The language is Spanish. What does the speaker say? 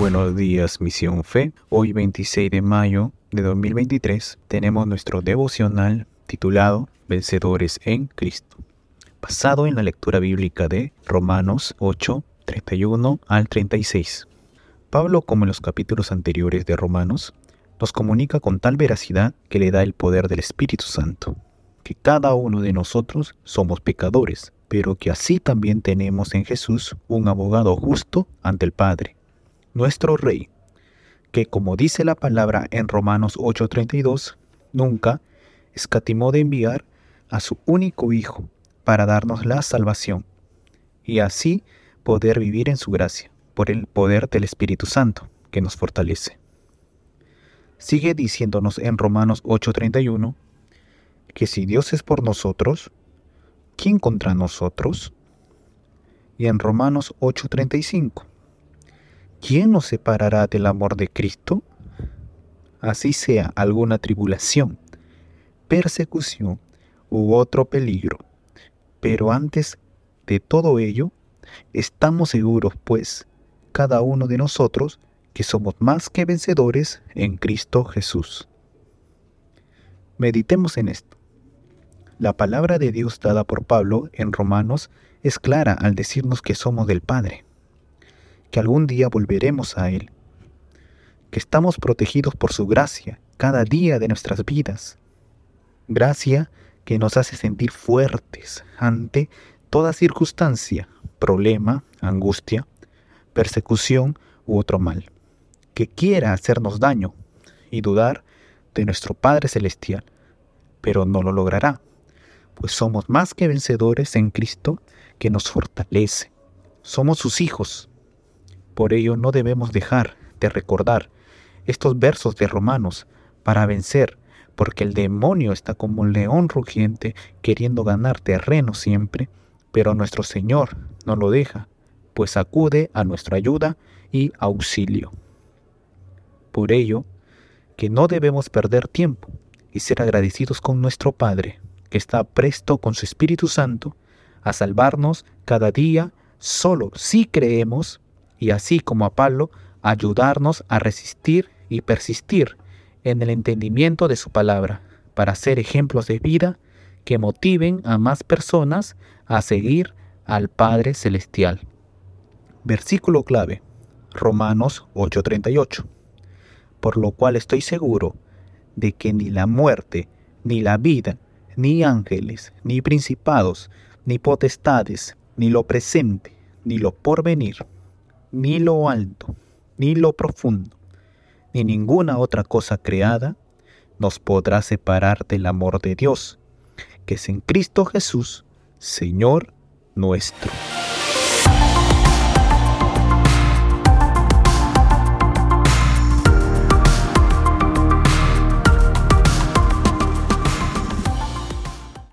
buenos días, Misión Fe. Hoy 26 de mayo de 2023 tenemos nuestro devocional titulado Vencedores en Cristo, basado en la lectura bíblica de Romanos 8, 31 al 36. Pablo, como en los capítulos anteriores de Romanos, nos comunica con tal veracidad que le da el poder del Espíritu Santo, que cada uno de nosotros somos pecadores, pero que así también tenemos en Jesús un abogado justo ante el Padre, nuestro Rey, que como dice la palabra en Romanos 8:32, nunca escatimó de enviar a su único Hijo para darnos la salvación, y así poder vivir en su gracia, por el poder del Espíritu Santo, que nos fortalece. Sigue diciéndonos en Romanos 8:31 que si Dios es por nosotros, ¿quién contra nosotros? Y en Romanos 8:35, ¿quién nos separará del amor de Cristo? Así sea alguna tribulación, persecución u otro peligro. Pero antes de todo ello, estamos seguros, pues, cada uno de nosotros, que somos más que vencedores en Cristo Jesús. Meditemos en esto. La palabra de Dios dada por Pablo en Romanos es clara al decirnos que somos del Padre, que algún día volveremos a Él, que estamos protegidos por su gracia cada día de nuestras vidas. Gracia que nos hace sentir fuertes ante toda circunstancia, problema, angustia, persecución u otro mal, que quiera hacernos daño y dudar de nuestro Padre Celestial, pero no lo logrará pues somos más que vencedores en Cristo que nos fortalece. Somos sus hijos. Por ello no debemos dejar de recordar estos versos de Romanos para vencer, porque el demonio está como un león rugiente queriendo ganar terreno siempre, pero nuestro Señor no lo deja, pues acude a nuestra ayuda y auxilio. Por ello, que no debemos perder tiempo y ser agradecidos con nuestro Padre que está presto con su Espíritu Santo a salvarnos cada día solo si creemos y así como a Pablo, ayudarnos a resistir y persistir en el entendimiento de su palabra para ser ejemplos de vida que motiven a más personas a seguir al Padre Celestial. Versículo clave, Romanos 8:38. Por lo cual estoy seguro de que ni la muerte, ni la vida, ni ángeles, ni principados, ni potestades, ni lo presente, ni lo porvenir, ni lo alto, ni lo profundo, ni ninguna otra cosa creada nos podrá separar del amor de Dios, que es en Cristo Jesús, Señor nuestro.